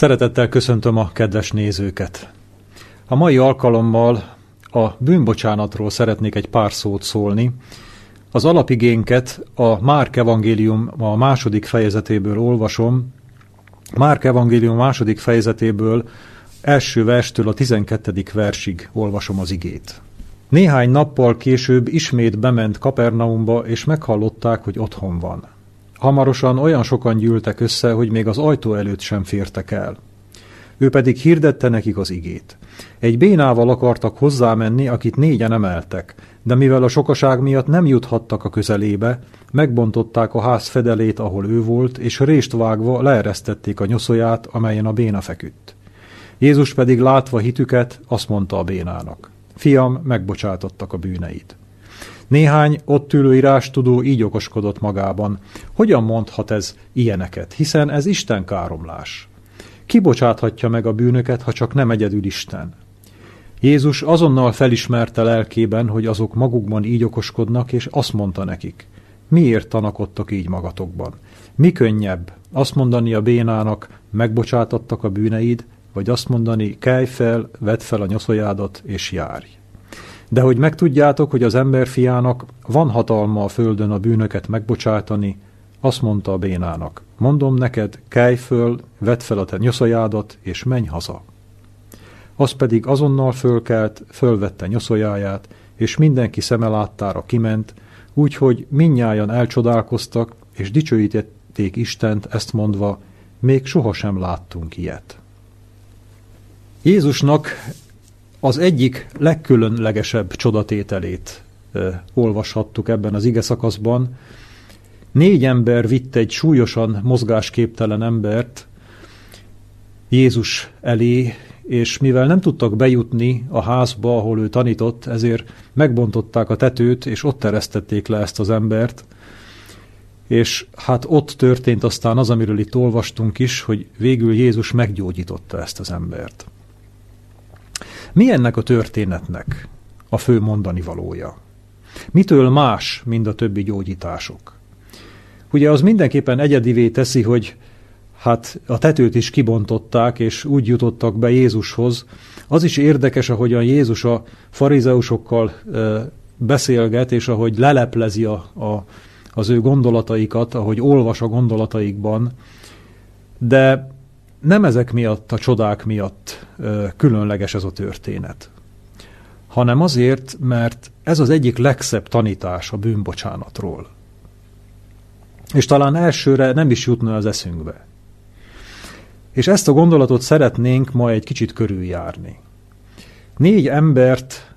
Szeretettel köszöntöm a kedves nézőket. A mai alkalommal a bűnbocsánatról szeretnék egy pár szót szólni. Az alapigénket a Márk evangélium a második fejezetéből olvasom. Márk evangélium második fejezetéből első verstől a tizenkettedik versig olvasom az igét. Néhány nappal később ismét bement Kapernaumba, és meghallották, hogy otthon van. Hamarosan olyan sokan gyűltek össze, hogy még az ajtó előtt sem fértek el. Ő pedig hirdette nekik az igét. Egy bénával akartak hozzámenni, akit négyen emeltek, de mivel a sokaság miatt nem juthattak a közelébe, megbontották a ház fedelét, ahol ő volt, és rést vágva leeresztették a nyoszoját, amelyen a béna feküdt. Jézus pedig látva hitüket, azt mondta a bénának, Fiam, megbocsátottak a bűneid. Néhány ott ülő írástudó így okoskodott magában. Hogyan mondhat ez ilyeneket, hiszen ez Isten káromlás. Kibocsáthatja meg a bűnöket, ha csak nem egyedül Isten. Jézus azonnal felismerte lelkében, hogy azok magukban így okoskodnak, és azt mondta nekik, miért tanakodtok így magatokban? Mi könnyebb azt mondani a bénának, megbocsátattak a bűneid, vagy azt mondani, kelj fel, vedd fel a nyoszojádat, és járj. De hogy megtudjátok, hogy az ember fiának van hatalma a földön a bűnöket megbocsátani, azt mondta a bénának, mondom neked, kelj föl, vedd fel a te nyoszojádat, és menj haza. Az pedig azonnal fölkelt, fölvette nyoszojáját, és mindenki szeme láttára kiment, úgyhogy minnyájan elcsodálkoztak, és dicsőítették Istent ezt mondva, még sohasem láttunk ilyet. Jézusnak az egyik legkülönlegesebb csodatételét olvashattuk ebben az ige szakaszban. Négy ember vitt egy súlyosan mozgásképtelen embert Jézus elé, és mivel nem tudtak bejutni a házba, ahol ő tanított, ezért megbontották a tetőt, és ott teresztették le ezt az embert, és hát ott történt aztán az, amiről itt olvastunk is, hogy végül Jézus meggyógyította ezt az embert. Mi ennek a történetnek a fő mondani valója? Mitől más, mint a többi gyógyítások? Ugye az mindenképpen egyedivé teszi, hogy hát a tetőt is kibontották, és úgy jutottak be Jézushoz. Az is érdekes, ahogyan Jézus a farizeusokkal beszélget, és ahogy leleplezi a, a, az ő gondolataikat, ahogy olvas a gondolataikban, de nem ezek miatt, a csodák miatt különleges ez a történet, hanem azért, mert ez az egyik legszebb tanítás a bűnbocsánatról. És talán elsőre nem is jutna az eszünkbe. És ezt a gondolatot szeretnénk ma egy kicsit körüljárni. Négy embert,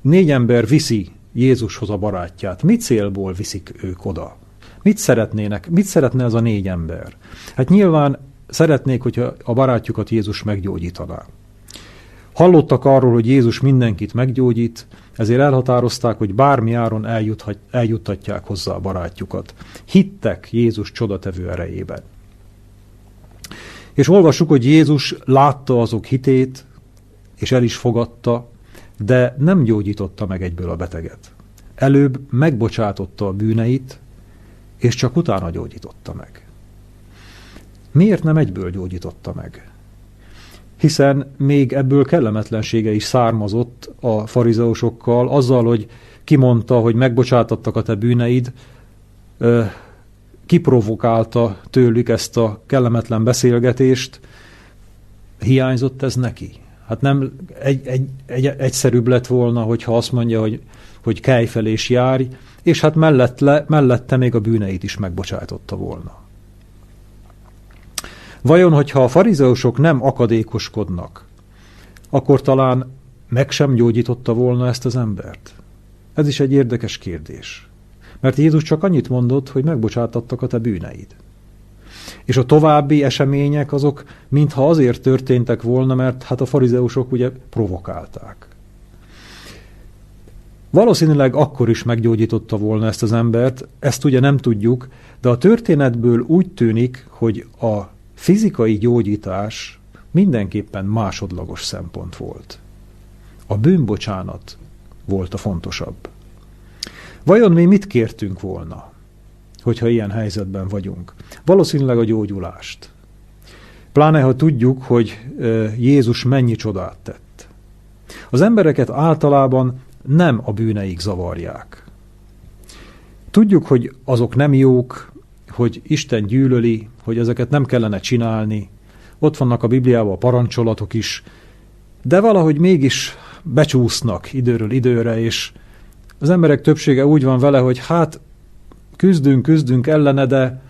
négy ember viszi Jézushoz a barátját. Mi célból viszik ők oda? Mit szeretnének? Mit szeretne ez a négy ember? Hát nyilván szeretnék, hogyha a barátjukat Jézus meggyógyítaná. Hallottak arról, hogy Jézus mindenkit meggyógyít, ezért elhatározták, hogy bármi áron eljuthat, eljuttatják hozzá a barátjukat. Hittek Jézus csodatevő erejében. És olvassuk, hogy Jézus látta azok hitét, és el is fogadta, de nem gyógyította meg egyből a beteget. Előbb megbocsátotta a bűneit, és csak utána gyógyította meg. Miért nem egyből gyógyította meg? Hiszen még ebből kellemetlensége is származott a farizeusokkal, azzal, hogy kimondta, hogy megbocsátattak a te bűneid, kiprovokálta tőlük ezt a kellemetlen beszélgetést, hiányzott ez neki. Hát nem egy, egy, egy, egyszerűbb lett volna, hogyha azt mondja, hogy, hogy kelj fel és járj, és hát mellett le, mellette még a bűneit is megbocsátotta volna. Vajon, hogyha a farizeusok nem akadékoskodnak, akkor talán meg sem gyógyította volna ezt az embert? Ez is egy érdekes kérdés. Mert Jézus csak annyit mondott, hogy megbocsátattak a te bűneid. És a további események azok mintha azért történtek volna, mert hát a farizeusok ugye provokálták. Valószínűleg akkor is meggyógyította volna ezt az embert, ezt ugye nem tudjuk, de a történetből úgy tűnik, hogy a fizikai gyógyítás mindenképpen másodlagos szempont volt. A bűnbocsánat volt a fontosabb. Vajon mi mit kértünk volna, hogyha ilyen helyzetben vagyunk? Valószínűleg a gyógyulást. Pláne, ha tudjuk, hogy Jézus mennyi csodát tett. Az embereket általában nem a bűneik zavarják. Tudjuk, hogy azok nem jók, hogy Isten gyűlöli, hogy ezeket nem kellene csinálni. Ott vannak a Bibliában a parancsolatok is, de valahogy mégis becsúsznak időről időre, és az emberek többsége úgy van vele, hogy hát küzdünk, küzdünk ellene, de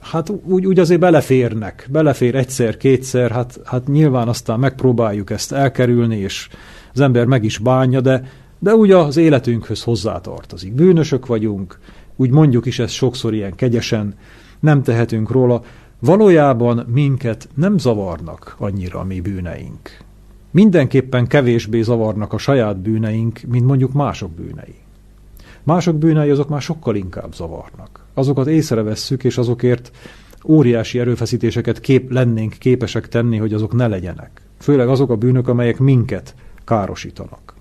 hát úgy, úgy azért beleférnek, belefér egyszer, kétszer, hát, hát nyilván aztán megpróbáljuk ezt elkerülni, és az ember meg is bánja, de, de úgy az életünkhöz hozzátartozik. Bűnösök vagyunk, úgy mondjuk is ezt sokszor ilyen kegyesen, nem tehetünk róla. Valójában minket nem zavarnak annyira a mi bűneink. Mindenképpen kevésbé zavarnak a saját bűneink, mint mondjuk mások bűnei. Mások bűnei azok már sokkal inkább zavarnak. Azokat észrevesszük, és azokért óriási erőfeszítéseket kép, lennénk képesek tenni, hogy azok ne legyenek. Főleg azok a bűnök, amelyek minket károsítanak.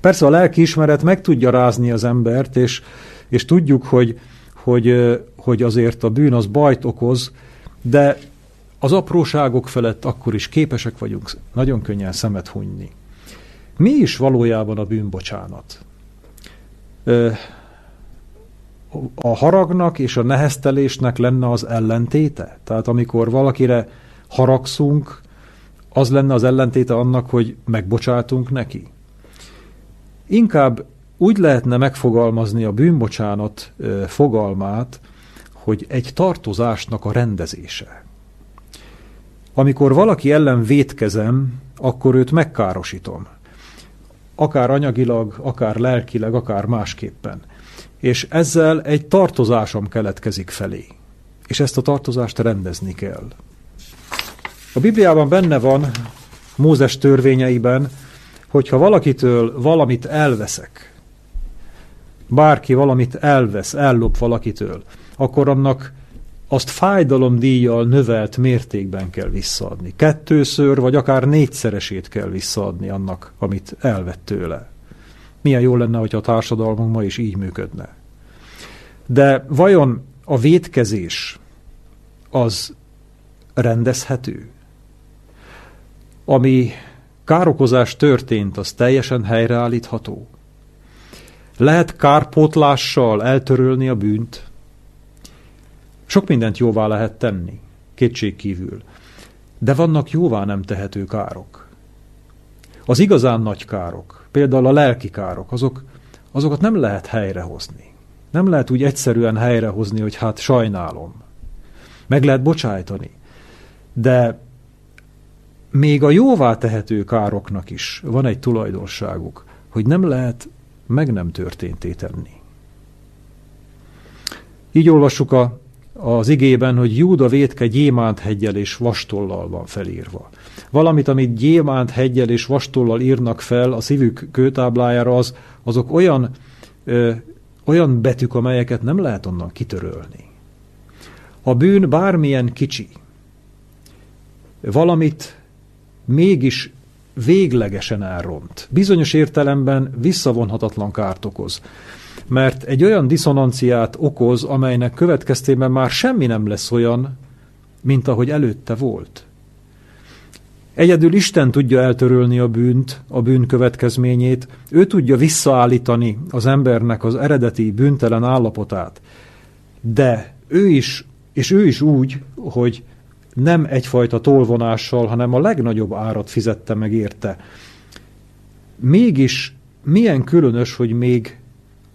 Persze a lelkiismeret meg tudja rázni az embert, és, és tudjuk, hogy, hogy, hogy azért a bűn az bajt okoz, de az apróságok felett akkor is képesek vagyunk nagyon könnyen szemet hunyni. Mi is valójában a bűnbocsánat? A haragnak és a neheztelésnek lenne az ellentéte? Tehát amikor valakire haragszunk, az lenne az ellentéte annak, hogy megbocsátunk neki? Inkább úgy lehetne megfogalmazni a bűnbocsánat fogalmát, hogy egy tartozásnak a rendezése. Amikor valaki ellen vétkezem, akkor őt megkárosítom. Akár anyagilag, akár lelkileg, akár másképpen. És ezzel egy tartozásom keletkezik felé. És ezt a tartozást rendezni kell. A Bibliában benne van, Mózes törvényeiben, hogyha valakitől valamit elveszek, bárki valamit elvesz, ellop valakitől, akkor annak azt fájdalomdíjjal növelt mértékben kell visszaadni. Kettőször, vagy akár négyszeresét kell visszaadni annak, amit elvett tőle. Milyen jó lenne, hogyha a társadalmunk ma is így működne. De vajon a vétkezés az rendezhető? Ami károkozás történt, az teljesen helyreállítható? Lehet kárpótlással eltörölni a bűnt? Sok mindent jóvá lehet tenni, kétség kívül. De vannak jóvá nem tehető károk. Az igazán nagy károk, például a lelki károk, azok, azokat nem lehet helyrehozni. Nem lehet úgy egyszerűen helyrehozni, hogy hát sajnálom. Meg lehet bocsájtani. De még a jóvá tehető károknak is van egy tulajdonságuk, hogy nem lehet meg nem történté tenni. Így olvassuk a az igében, hogy Júda vétke gyémánt hegyel és vastollal van felírva. Valamit, amit gyémánt hegyel és vastollal írnak fel a szívük kőtáblájára, az, azok olyan, ö, olyan betűk, amelyeket nem lehet onnan kitörölni. A bűn bármilyen kicsi, valamit mégis véglegesen elront. Bizonyos értelemben visszavonhatatlan kárt okoz mert egy olyan diszonanciát okoz, amelynek következtében már semmi nem lesz olyan, mint ahogy előtte volt. Egyedül Isten tudja eltörölni a bűnt, a bűn következményét, ő tudja visszaállítani az embernek az eredeti bűntelen állapotát. De ő is, és ő is úgy, hogy nem egyfajta tolvonással, hanem a legnagyobb árat fizette meg érte. Mégis milyen különös, hogy még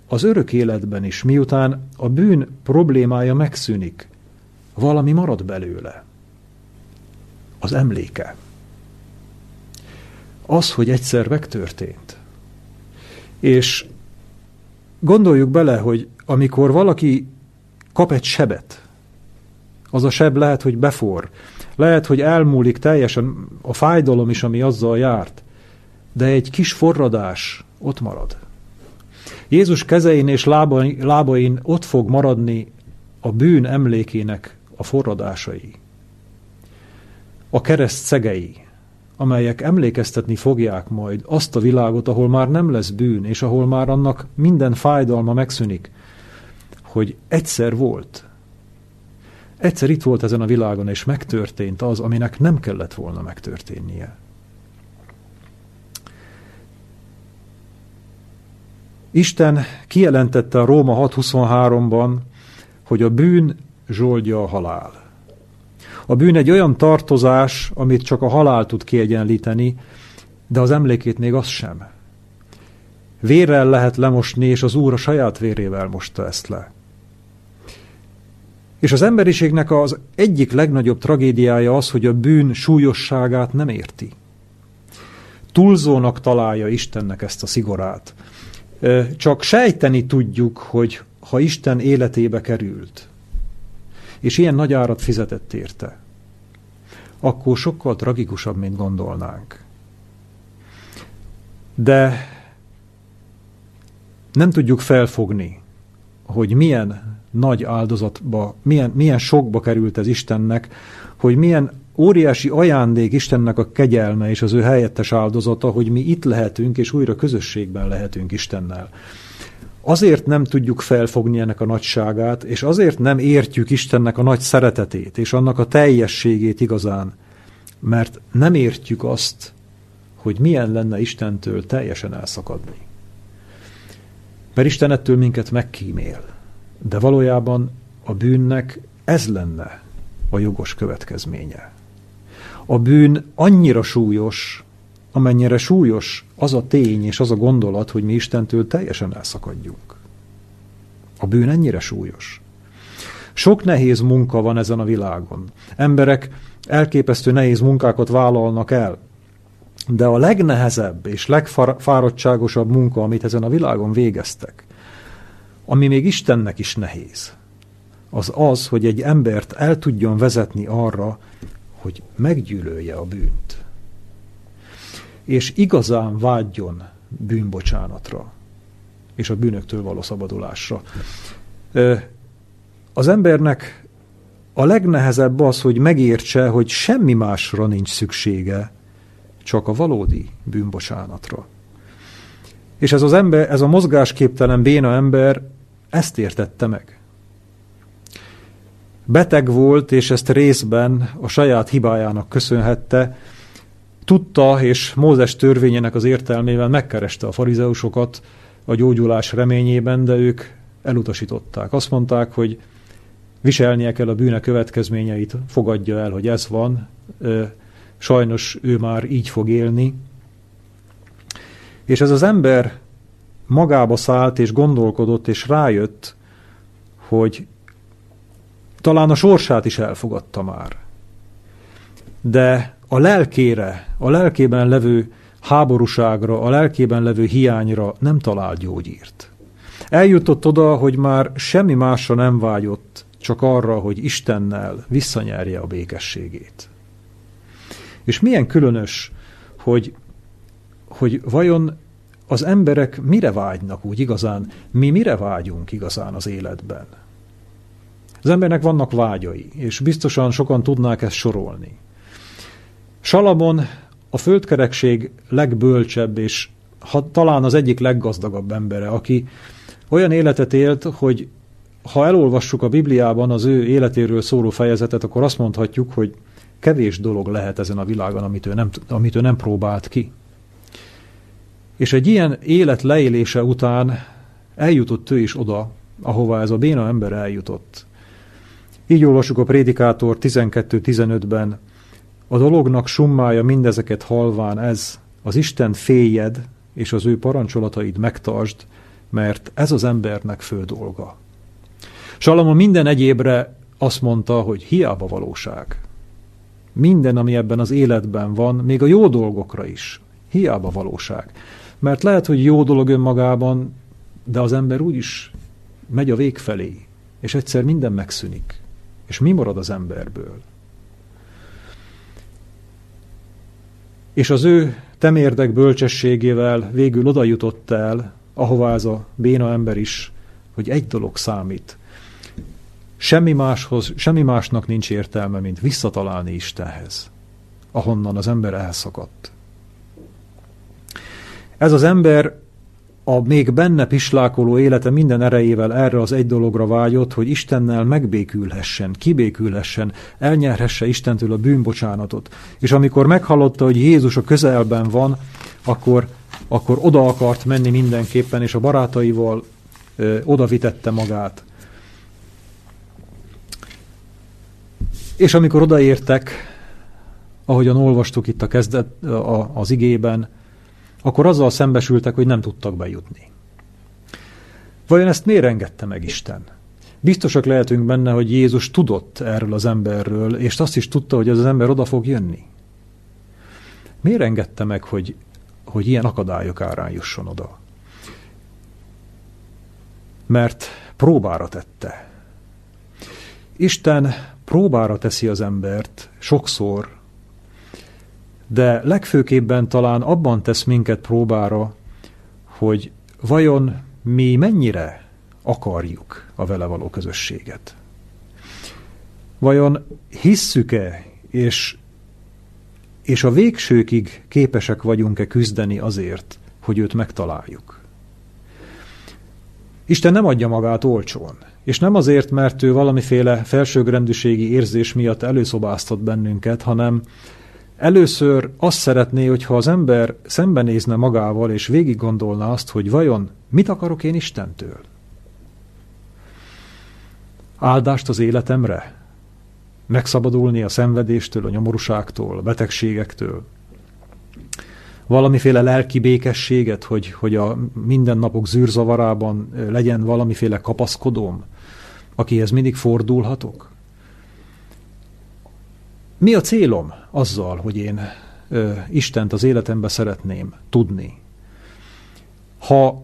az örök életben is, miután a bűn problémája megszűnik, valami marad belőle. Az emléke. Az, hogy egyszer megtörtént. És gondoljuk bele, hogy amikor valaki kap egy sebet, az a seb lehet, hogy befor, lehet, hogy elmúlik teljesen a fájdalom is, ami azzal járt, de egy kis forradás ott marad. Jézus kezein és lábain, lábain ott fog maradni a bűn emlékének a forradásai. A kereszt szegei, amelyek emlékeztetni fogják majd azt a világot, ahol már nem lesz bűn, és ahol már annak minden fájdalma megszűnik, hogy egyszer volt. Egyszer itt volt ezen a világon, és megtörtént az, aminek nem kellett volna megtörténnie. Isten kijelentette a Róma 6.23-ban, hogy a bűn zsoldja a halál. A bűn egy olyan tartozás, amit csak a halál tud kiegyenlíteni, de az emlékét még az sem. Vérrel lehet lemosni, és az Úr a saját vérével mosta ezt le. És az emberiségnek az egyik legnagyobb tragédiája az, hogy a bűn súlyosságát nem érti. Túlzónak találja Istennek ezt a szigorát. Csak sejteni tudjuk, hogy ha Isten életébe került, és ilyen nagy árat fizetett érte, akkor sokkal tragikusabb, mint gondolnánk. De nem tudjuk felfogni, hogy milyen nagy áldozatba, milyen, milyen sokba került ez Istennek, hogy milyen óriási ajándék Istennek a kegyelme és az ő helyettes áldozata, hogy mi itt lehetünk, és újra közösségben lehetünk Istennel. Azért nem tudjuk felfogni ennek a nagyságát, és azért nem értjük Istennek a nagy szeretetét, és annak a teljességét igazán, mert nem értjük azt, hogy milyen lenne Istentől teljesen elszakadni. Mert Isten ettől minket megkímél, de valójában a bűnnek ez lenne a jogos következménye. A bűn annyira súlyos, amennyire súlyos az a tény és az a gondolat, hogy mi Istentől teljesen elszakadjunk. A bűn ennyire súlyos. Sok nehéz munka van ezen a világon. Emberek elképesztő nehéz munkákat vállalnak el. De a legnehezebb és legfáradtságosabb munka, amit ezen a világon végeztek, ami még Istennek is nehéz, az az, hogy egy embert el tudjon vezetni arra, hogy meggyűlölje a bűnt. És igazán vágyjon bűnbocsánatra, és a bűnöktől való szabadulásra. Az embernek a legnehezebb az, hogy megértse, hogy semmi másra nincs szüksége, csak a valódi bűnbocsánatra. És ez az ember, ez a mozgásképtelen béna ember ezt értette meg. Beteg volt, és ezt részben a saját hibájának köszönhette, tudta, és Mózes törvényének az értelmével megkereste a farizeusokat a gyógyulás reményében, de ők elutasították. Azt mondták, hogy viselnie kell a bűne következményeit, fogadja el, hogy ez van, sajnos ő már így fog élni. És ez az ember magába szállt és gondolkodott, és rájött, hogy talán a sorsát is elfogadta már. De a lelkére, a lelkében levő háborúságra, a lelkében levő hiányra nem talál gyógyírt. Eljutott oda, hogy már semmi másra nem vágyott, csak arra, hogy Istennel visszanyerje a békességét. És milyen különös, hogy, hogy vajon az emberek mire vágynak úgy igazán, mi mire vágyunk igazán az életben. Az embernek vannak vágyai, és biztosan sokan tudnák ezt sorolni. Salamon a földkerekség legbölcsebb, és ha, talán az egyik leggazdagabb embere, aki olyan életet élt, hogy ha elolvassuk a Bibliában az ő életéről szóló fejezetet, akkor azt mondhatjuk, hogy kevés dolog lehet ezen a világon, amit ő nem, amit ő nem próbált ki. És egy ilyen élet leélése után eljutott ő is oda, ahova ez a béna ember eljutott. Így olvasjuk a Prédikátor 12-15-ben, a dolognak summája mindezeket halván ez, az Isten féljed, és az ő parancsolatait megtartsd, mert ez az embernek fő dolga. Salamon minden egyébre azt mondta, hogy hiába valóság. Minden, ami ebben az életben van, még a jó dolgokra is, hiába valóság. Mert lehet, hogy jó dolog önmagában, de az ember úgyis megy a vég felé, és egyszer minden megszűnik. És mi marad az emberből? És az ő temérdek bölcsességével végül oda jutott el, ahová ez a béna ember is, hogy egy dolog számít. Semmi, máshoz, semmi másnak nincs értelme, mint visszatalálni Istenhez, ahonnan az ember elszakadt. Ez az ember a még benne pislákoló élete minden erejével erre az egy dologra vágyott, hogy Istennel megbékülhessen, kibékülhessen, elnyerhesse Istentől a bűnbocsánatot. És amikor meghallotta, hogy Jézus a közelben van, akkor, akkor oda akart menni mindenképpen, és a barátaival ö, odavitette magát. És amikor odaértek, ahogyan olvastuk itt a kezdet, a, az igében, akkor azzal szembesültek, hogy nem tudtak bejutni. Vajon ezt miért engedte meg Isten? Biztosak lehetünk benne, hogy Jézus tudott erről az emberről, és azt is tudta, hogy ez az ember oda fog jönni. Miért engedte meg, hogy, hogy ilyen akadályok árán jusson oda? Mert próbára tette. Isten próbára teszi az embert sokszor, de legfőképpen talán abban tesz minket próbára, hogy vajon mi mennyire akarjuk a vele való közösséget. Vajon hisszük-e, és, és a végsőkig képesek vagyunk-e küzdeni azért, hogy őt megtaláljuk? Isten nem adja magát olcsón, és nem azért, mert ő valamiféle felsőgrendűségi érzés miatt előszobáztat bennünket, hanem Először azt szeretné, hogyha az ember szembenézne magával, és végig gondolna azt, hogy vajon mit akarok én Istentől? Áldást az életemre? Megszabadulni a szenvedéstől, a nyomorúságtól, a betegségektől? Valamiféle lelki békességet, hogy, hogy a mindennapok zűrzavarában legyen valamiféle kapaszkodóm, akihez mindig fordulhatok? Mi a célom azzal, hogy én ö, Istent az életembe szeretném tudni? Ha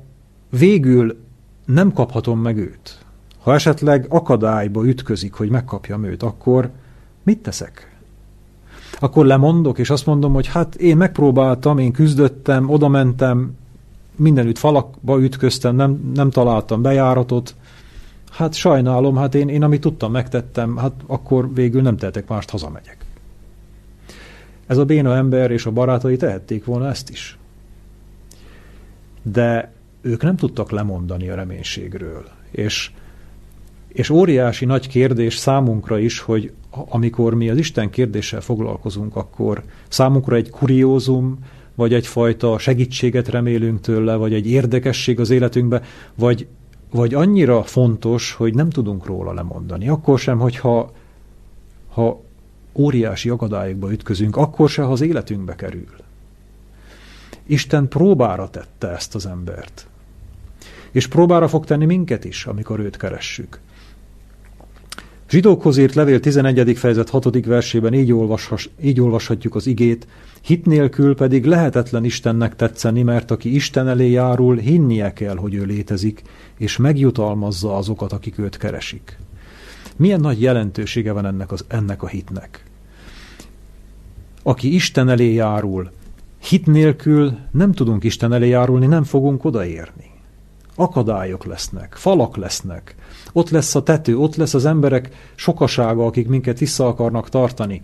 végül nem kaphatom meg őt, ha esetleg akadályba ütközik, hogy megkapjam őt, akkor mit teszek? Akkor lemondok, és azt mondom, hogy hát én megpróbáltam, én küzdöttem, oda mentem, mindenütt falakba ütköztem, nem, nem találtam bejáratot, hát sajnálom, hát én, én amit tudtam, megtettem, hát akkor végül nem tehetek mást, hazamegyek. Ez a béna ember és a barátai tehették volna ezt is. De ők nem tudtak lemondani a reménységről. És, és óriási nagy kérdés számunkra is, hogy amikor mi az Isten kérdéssel foglalkozunk, akkor számunkra egy kuriózum, vagy egyfajta segítséget remélünk tőle, vagy egy érdekesség az életünkbe, vagy, vagy annyira fontos, hogy nem tudunk róla lemondani. Akkor sem, hogyha ha óriási akadályokba ütközünk, akkor se, ha az életünkbe kerül. Isten próbára tette ezt az embert. És próbára fog tenni minket is, amikor őt keressük. Zsidókhoz írt levél 11. fejezet 6. versében így, olvashas, így olvashatjuk az igét, hit nélkül pedig lehetetlen Istennek tetszeni, mert aki Isten elé járul, hinnie kell, hogy ő létezik, és megjutalmazza azokat, akik őt keresik. Milyen nagy jelentősége van ennek, az, ennek a hitnek? Aki Isten elé járul, hit nélkül nem tudunk Isten elé járulni, nem fogunk odaérni. Akadályok lesznek, falak lesznek, ott lesz a tető, ott lesz az emberek sokasága, akik minket vissza akarnak tartani.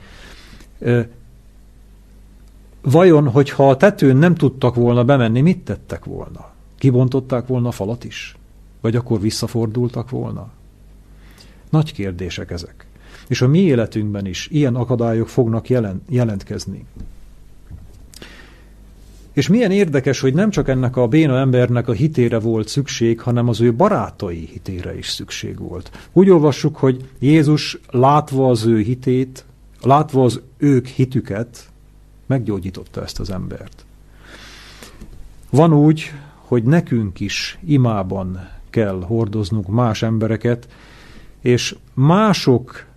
Vajon, hogyha a tetőn nem tudtak volna bemenni, mit tettek volna? Kibontották volna a falat is? Vagy akkor visszafordultak volna? Nagy kérdések ezek. És a mi életünkben is ilyen akadályok fognak jelen, jelentkezni. És milyen érdekes, hogy nem csak ennek a béna embernek a hitére volt szükség, hanem az ő barátai hitére is szükség volt. Úgy olvassuk, hogy Jézus látva az ő hitét, látva az ők hitüket, meggyógyította ezt az embert. Van úgy, hogy nekünk is imában kell hordoznunk más embereket, és mások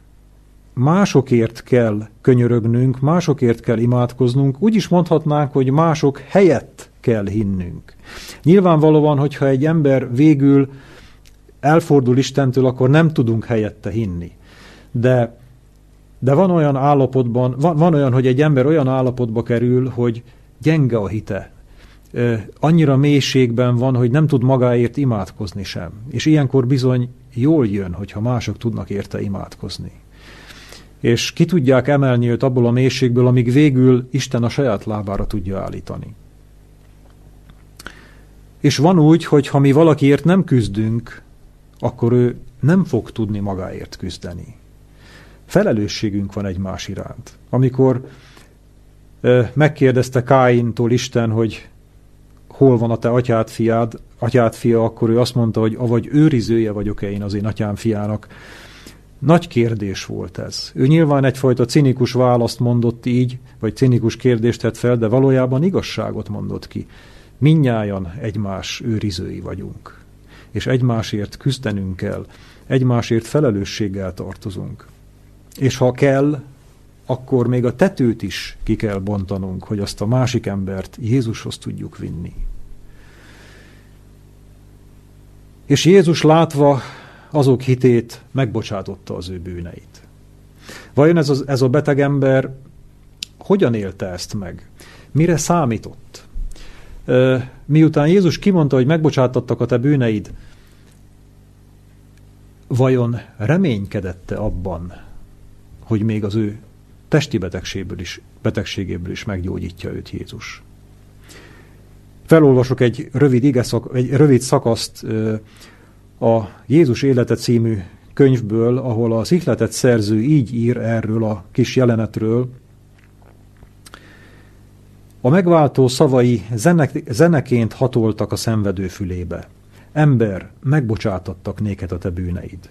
másokért kell könyörögnünk, másokért kell imádkoznunk, úgy is mondhatnánk, hogy mások helyett kell hinnünk. Nyilvánvalóan, hogyha egy ember végül elfordul Istentől, akkor nem tudunk helyette hinni. De, de van olyan állapotban, van, van olyan, hogy egy ember olyan állapotba kerül, hogy gyenge a hite. Annyira mélységben van, hogy nem tud magáért imádkozni sem. És ilyenkor bizony jól jön, hogyha mások tudnak érte imádkozni és ki tudják emelni őt abból a mélységből, amíg végül Isten a saját lábára tudja állítani. És van úgy, hogy ha mi valakiért nem küzdünk, akkor ő nem fog tudni magáért küzdeni. Felelősségünk van egymás iránt. Amikor megkérdezte Káintól Isten, hogy hol van a te atyád fiád, atyád fia, akkor ő azt mondta, hogy avagy őrizője vagyok-e én az én atyám fiának. Nagy kérdés volt ez. Ő nyilván egyfajta cinikus választ mondott így, vagy cinikus kérdést tett fel, de valójában igazságot mondott ki. Minnyájan egymás őrizői vagyunk, és egymásért küzdenünk kell, egymásért felelősséggel tartozunk. És ha kell, akkor még a tetőt is ki kell bontanunk, hogy azt a másik embert Jézushoz tudjuk vinni. És Jézus látva azok hitét megbocsátotta az ő bűneit. Vajon ez a, ez a beteg ember hogyan élte ezt meg? Mire számított? Miután Jézus kimondta, hogy megbocsátattak a te bűneid, vajon reménykedette abban, hogy még az ő testi betegségéből is, betegségéből is meggyógyítja őt Jézus? Felolvasok egy rövid, igeszak, egy rövid szakaszt a Jézus élete című könyvből, ahol az ihletet szerző így ír erről a kis jelenetről. A megváltó szavai zenek, zeneként hatoltak a szenvedő fülébe. Ember, megbocsátattak néked a te bűneid.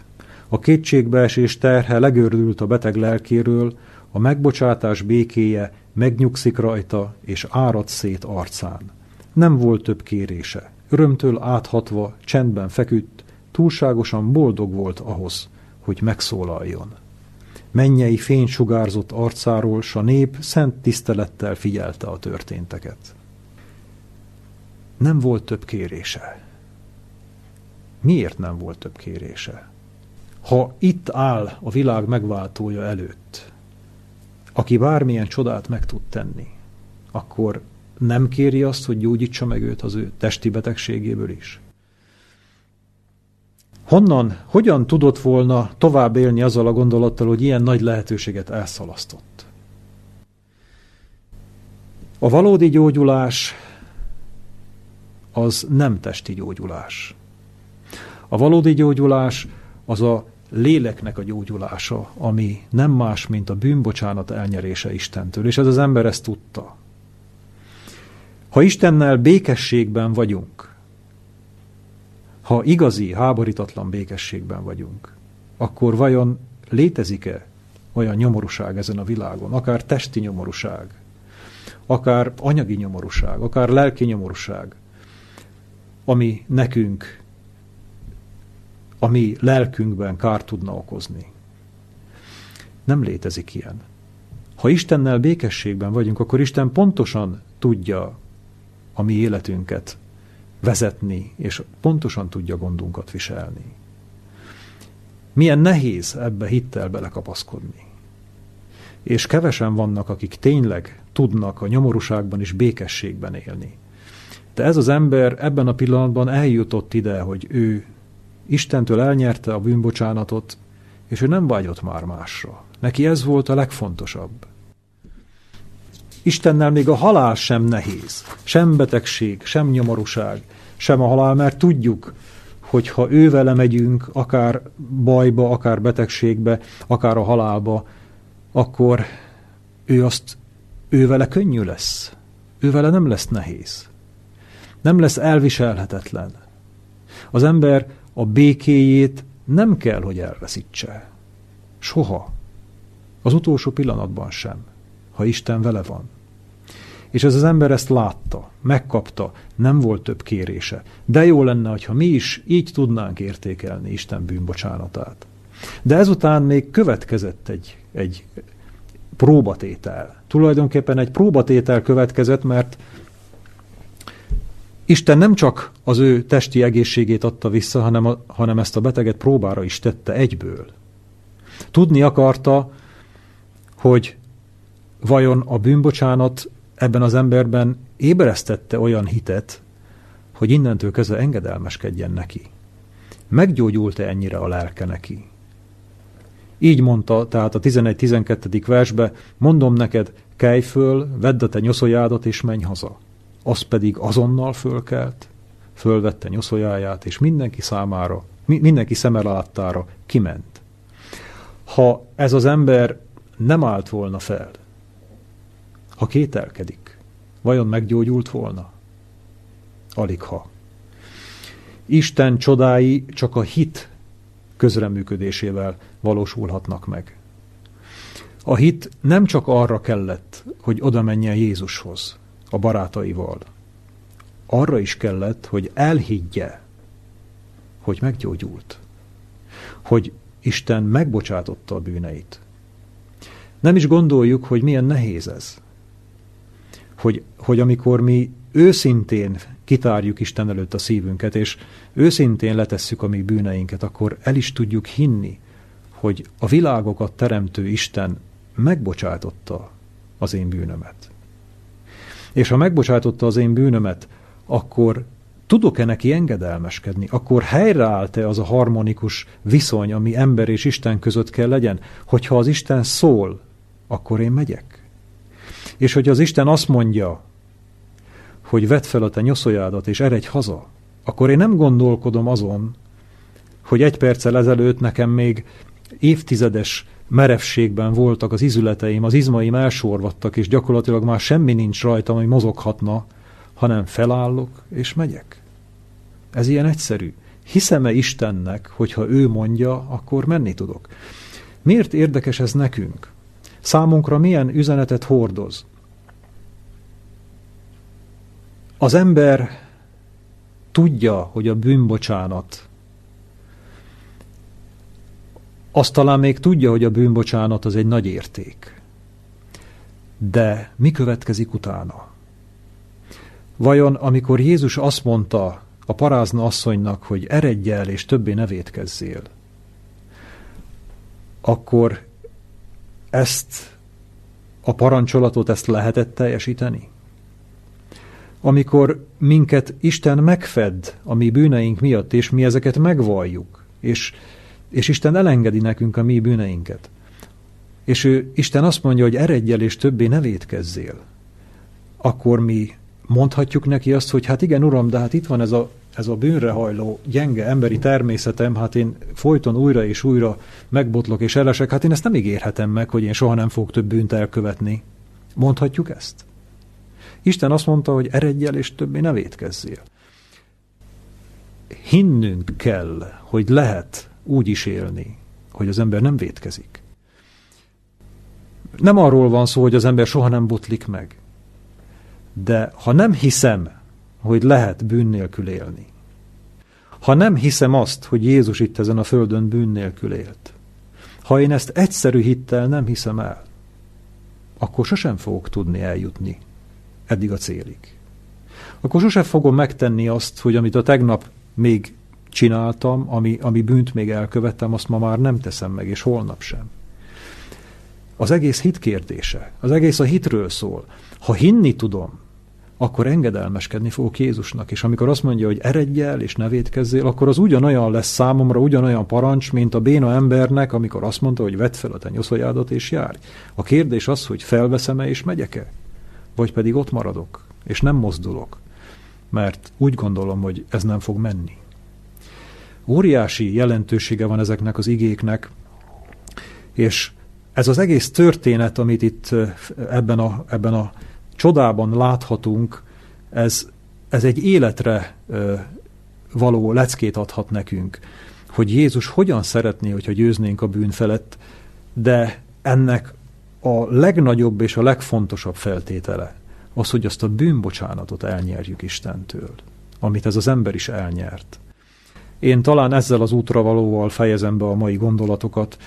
A kétségbeesés terhe legördült a beteg lelkéről, a megbocsátás békéje megnyugszik rajta, és árad szét arcán. Nem volt több kérése. Örömtől áthatva, csendben feküdt, túlságosan boldog volt ahhoz, hogy megszólaljon. Mennyei fény sugárzott arcáról, s a nép szent tisztelettel figyelte a történteket. Nem volt több kérése. Miért nem volt több kérése? Ha itt áll a világ megváltója előtt, aki bármilyen csodát meg tud tenni, akkor nem kéri azt, hogy gyógyítsa meg őt az ő testi betegségéből is? Honnan, hogyan tudott volna tovább élni azzal a gondolattal, hogy ilyen nagy lehetőséget elszalasztott? A valódi gyógyulás az nem testi gyógyulás. A valódi gyógyulás az a léleknek a gyógyulása, ami nem más, mint a bűnbocsánat elnyerése Istentől, és ez az ember ezt tudta. Ha Istennel békességben vagyunk, ha igazi, háborítatlan békességben vagyunk, akkor vajon létezik-e olyan nyomorúság ezen a világon, akár testi nyomorúság, akár anyagi nyomorúság, akár lelki nyomorúság, ami nekünk, ami lelkünkben kárt tudna okozni. Nem létezik ilyen. Ha Istennel békességben vagyunk, akkor Isten pontosan tudja a mi életünket vezetni, és pontosan tudja gondunkat viselni. Milyen nehéz ebbe hittel belekapaszkodni. És kevesen vannak, akik tényleg tudnak a nyomorúságban és békességben élni. De ez az ember ebben a pillanatban eljutott ide, hogy ő Istentől elnyerte a bűnbocsánatot, és ő nem vágyott már másra. Neki ez volt a legfontosabb. Istennel még a halál sem nehéz, sem betegség, sem nyomorúság, sem a halál, mert tudjuk, hogy ha ő vele megyünk, akár bajba, akár betegségbe, akár a halálba, akkor ő azt, ő vele könnyű lesz. Ő vele nem lesz nehéz. Nem lesz elviselhetetlen. Az ember a békéjét nem kell, hogy elveszítse. Soha. Az utolsó pillanatban sem ha Isten vele van. És ez az ember ezt látta, megkapta, nem volt több kérése. De jó lenne, hogyha mi is így tudnánk értékelni Isten bűnbocsánatát. De ezután még következett egy, egy próbatétel. Tulajdonképpen egy próbatétel következett, mert Isten nem csak az ő testi egészségét adta vissza, hanem, a, hanem ezt a beteget próbára is tette egyből. Tudni akarta, hogy vajon a bűnbocsánat ebben az emberben ébresztette olyan hitet, hogy innentől kezdve engedelmeskedjen neki. Meggyógyult-e ennyire a lelke neki? Így mondta, tehát a 11-12. versbe, mondom neked, kelj föl, vedd a te nyoszoljádat és menj haza. Az pedig azonnal fölkelt, fölvette nyoszójáját, és mindenki számára, mindenki szeme láttára kiment. Ha ez az ember nem állt volna fel, ha kételkedik, vajon meggyógyult volna? Alig ha. Isten csodái csak a hit közreműködésével valósulhatnak meg. A hit nem csak arra kellett, hogy oda menjen Jézushoz, a barátaival. Arra is kellett, hogy elhiggye, hogy meggyógyult. Hogy Isten megbocsátotta a bűneit. Nem is gondoljuk, hogy milyen nehéz ez. Hogy, hogy amikor mi őszintén kitárjuk Isten előtt a szívünket, és őszintén letesszük a mi bűneinket, akkor el is tudjuk hinni, hogy a világokat teremtő Isten megbocsátotta az én bűnömet. És ha megbocsátotta az én bűnömet, akkor tudok-e neki engedelmeskedni? Akkor helyreállt-e az a harmonikus viszony, ami ember és Isten között kell legyen? Hogyha az Isten szól, akkor én megyek. És hogy az Isten azt mondja, hogy vedd fel a te nyoszójádat és eredj haza, akkor én nem gondolkodom azon, hogy egy perccel ezelőtt nekem még évtizedes merevségben voltak az izületeim, az izmaim elsorvadtak, és gyakorlatilag már semmi nincs rajtam, ami mozoghatna, hanem felállok és megyek. Ez ilyen egyszerű. Hiszem-e Istennek, hogyha ő mondja, akkor menni tudok? Miért érdekes ez nekünk? Számunkra milyen üzenetet hordoz? Az ember tudja, hogy a bűnbocsánat azt talán még tudja, hogy a bűnbocsánat az egy nagy érték. De mi következik utána? Vajon amikor Jézus azt mondta a parázna asszonynak, hogy eredj el és többé ne vétkezzél, akkor ezt a parancsolatot ezt lehetett teljesíteni? Amikor minket Isten megfed a mi bűneink miatt, és mi ezeket megvalljuk, és és Isten elengedi nekünk a mi bűneinket. És ő, Isten azt mondja, hogy eredj el és többé ne védkezzél. Akkor mi mondhatjuk neki azt, hogy hát igen, uram, de hát itt van ez a, ez a bűnre hajló, gyenge emberi természetem, hát én folyton újra és újra megbotlok és elesek, hát én ezt nem ígérhetem meg, hogy én soha nem fogok több bűnt elkövetni. Mondhatjuk ezt? Isten azt mondta, hogy eredj el és többé ne védkezzél. Hinnünk kell, hogy lehet úgy is élni, hogy az ember nem vétkezik. Nem arról van szó, hogy az ember soha nem botlik meg. De ha nem hiszem, hogy lehet bűn nélkül élni, ha nem hiszem azt, hogy Jézus itt ezen a földön bűn nélkül élt, ha én ezt egyszerű hittel nem hiszem el, akkor sosem fogok tudni eljutni eddig a célig. Akkor sosem fogom megtenni azt, hogy amit a tegnap még csináltam, ami, ami bűnt még elkövettem, azt ma már nem teszem meg, és holnap sem. Az egész hit kérdése, az egész a hitről szól. Ha hinni tudom, akkor engedelmeskedni fogok Jézusnak, és amikor azt mondja, hogy eredj el és ne védkezzél, akkor az ugyanolyan lesz számomra, ugyanolyan parancs, mint a béna embernek, amikor azt mondta, hogy vedd fel a te nyoszoljádat és járj. A kérdés az, hogy felveszem-e és megyek-e? Vagy pedig ott maradok, és nem mozdulok, mert úgy gondolom, hogy ez nem fog menni. Óriási jelentősége van ezeknek az igéknek, és ez az egész történet, amit itt ebben a, ebben a csodában láthatunk, ez, ez egy életre való leckét adhat nekünk, hogy Jézus hogyan szeretné, hogyha győznénk a bűn felett, de ennek a legnagyobb és a legfontosabb feltétele az, hogy azt a bűnbocsánatot elnyerjük Istentől, amit ez az ember is elnyert. Én talán ezzel az útravalóval fejezem be a mai gondolatokat,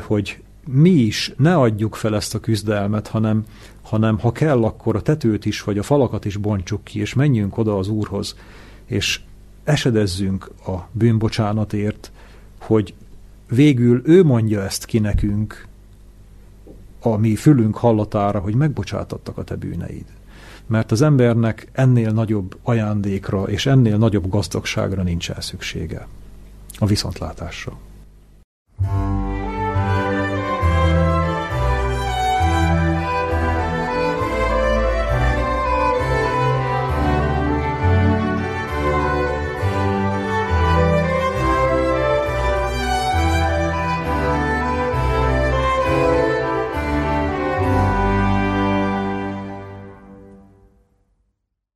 hogy mi is ne adjuk fel ezt a küzdelmet, hanem, hanem ha kell, akkor a tetőt is, vagy a falakat is bontsuk ki, és menjünk oda az Úrhoz, és esedezzünk a bűnbocsánatért, hogy végül ő mondja ezt ki nekünk, a mi fülünk hallatára, hogy megbocsátattak a te bűneid mert az embernek ennél nagyobb ajándékra és ennél nagyobb gazdagságra nincsen szüksége. A viszontlátásra. thank